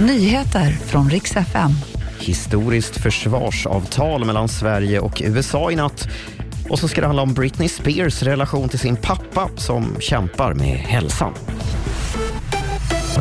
Nyheter från riks FM. Historiskt försvarsavtal mellan Sverige och USA i natt. Och så ska det handla om Britney Spears relation till sin pappa som kämpar med hälsan.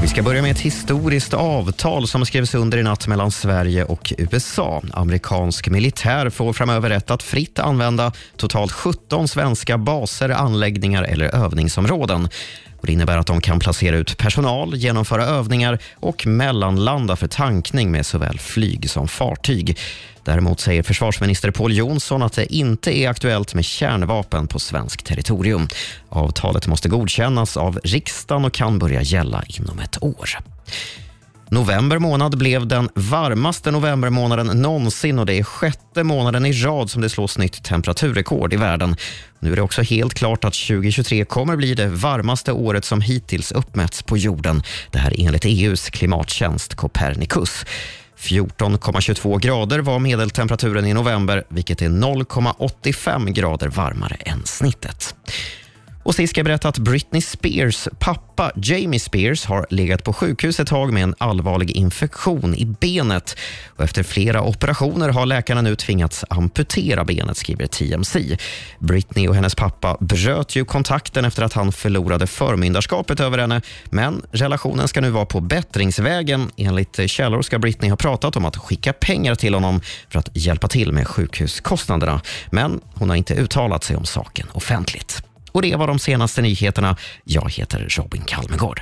Vi ska börja med ett historiskt avtal som skrevs under i natt mellan Sverige och USA. Amerikansk militär får framöver rätt att fritt använda totalt 17 svenska baser, anläggningar eller övningsområden. Och det innebär att de kan placera ut personal, genomföra övningar och mellanlanda för tankning med såväl flyg som fartyg. Däremot säger försvarsminister Pål Jonsson att det inte är aktuellt med kärnvapen på svenskt territorium. Avtalet måste godkännas av riksdagen och kan börja gälla inom ett år. November månad blev den varmaste novembermånaden någonsin och det är sjätte månaden i rad som det slås nytt temperaturrekord i världen. Nu är det också helt klart att 2023 kommer bli det varmaste året som hittills uppmätts på jorden. Det här enligt EUs klimattjänst Copernicus. 14,22 grader var medeltemperaturen i november, vilket är 0,85 grader varmare än snittet. Och sist ska jag berätta att Britney Spears pappa Jamie Spears har legat på sjukhus ett tag med en allvarlig infektion i benet. Och efter flera operationer har läkarna nu tvingats amputera benet, skriver TMC. Britney och hennes pappa bröt ju kontakten efter att han förlorade förmyndarskapet över henne. Men relationen ska nu vara på bättringsvägen. Enligt källor ska Britney ha pratat om att skicka pengar till honom för att hjälpa till med sjukhuskostnaderna. Men hon har inte uttalat sig om saken offentligt. Och det var de senaste nyheterna. Jag heter Robin Kalmegård.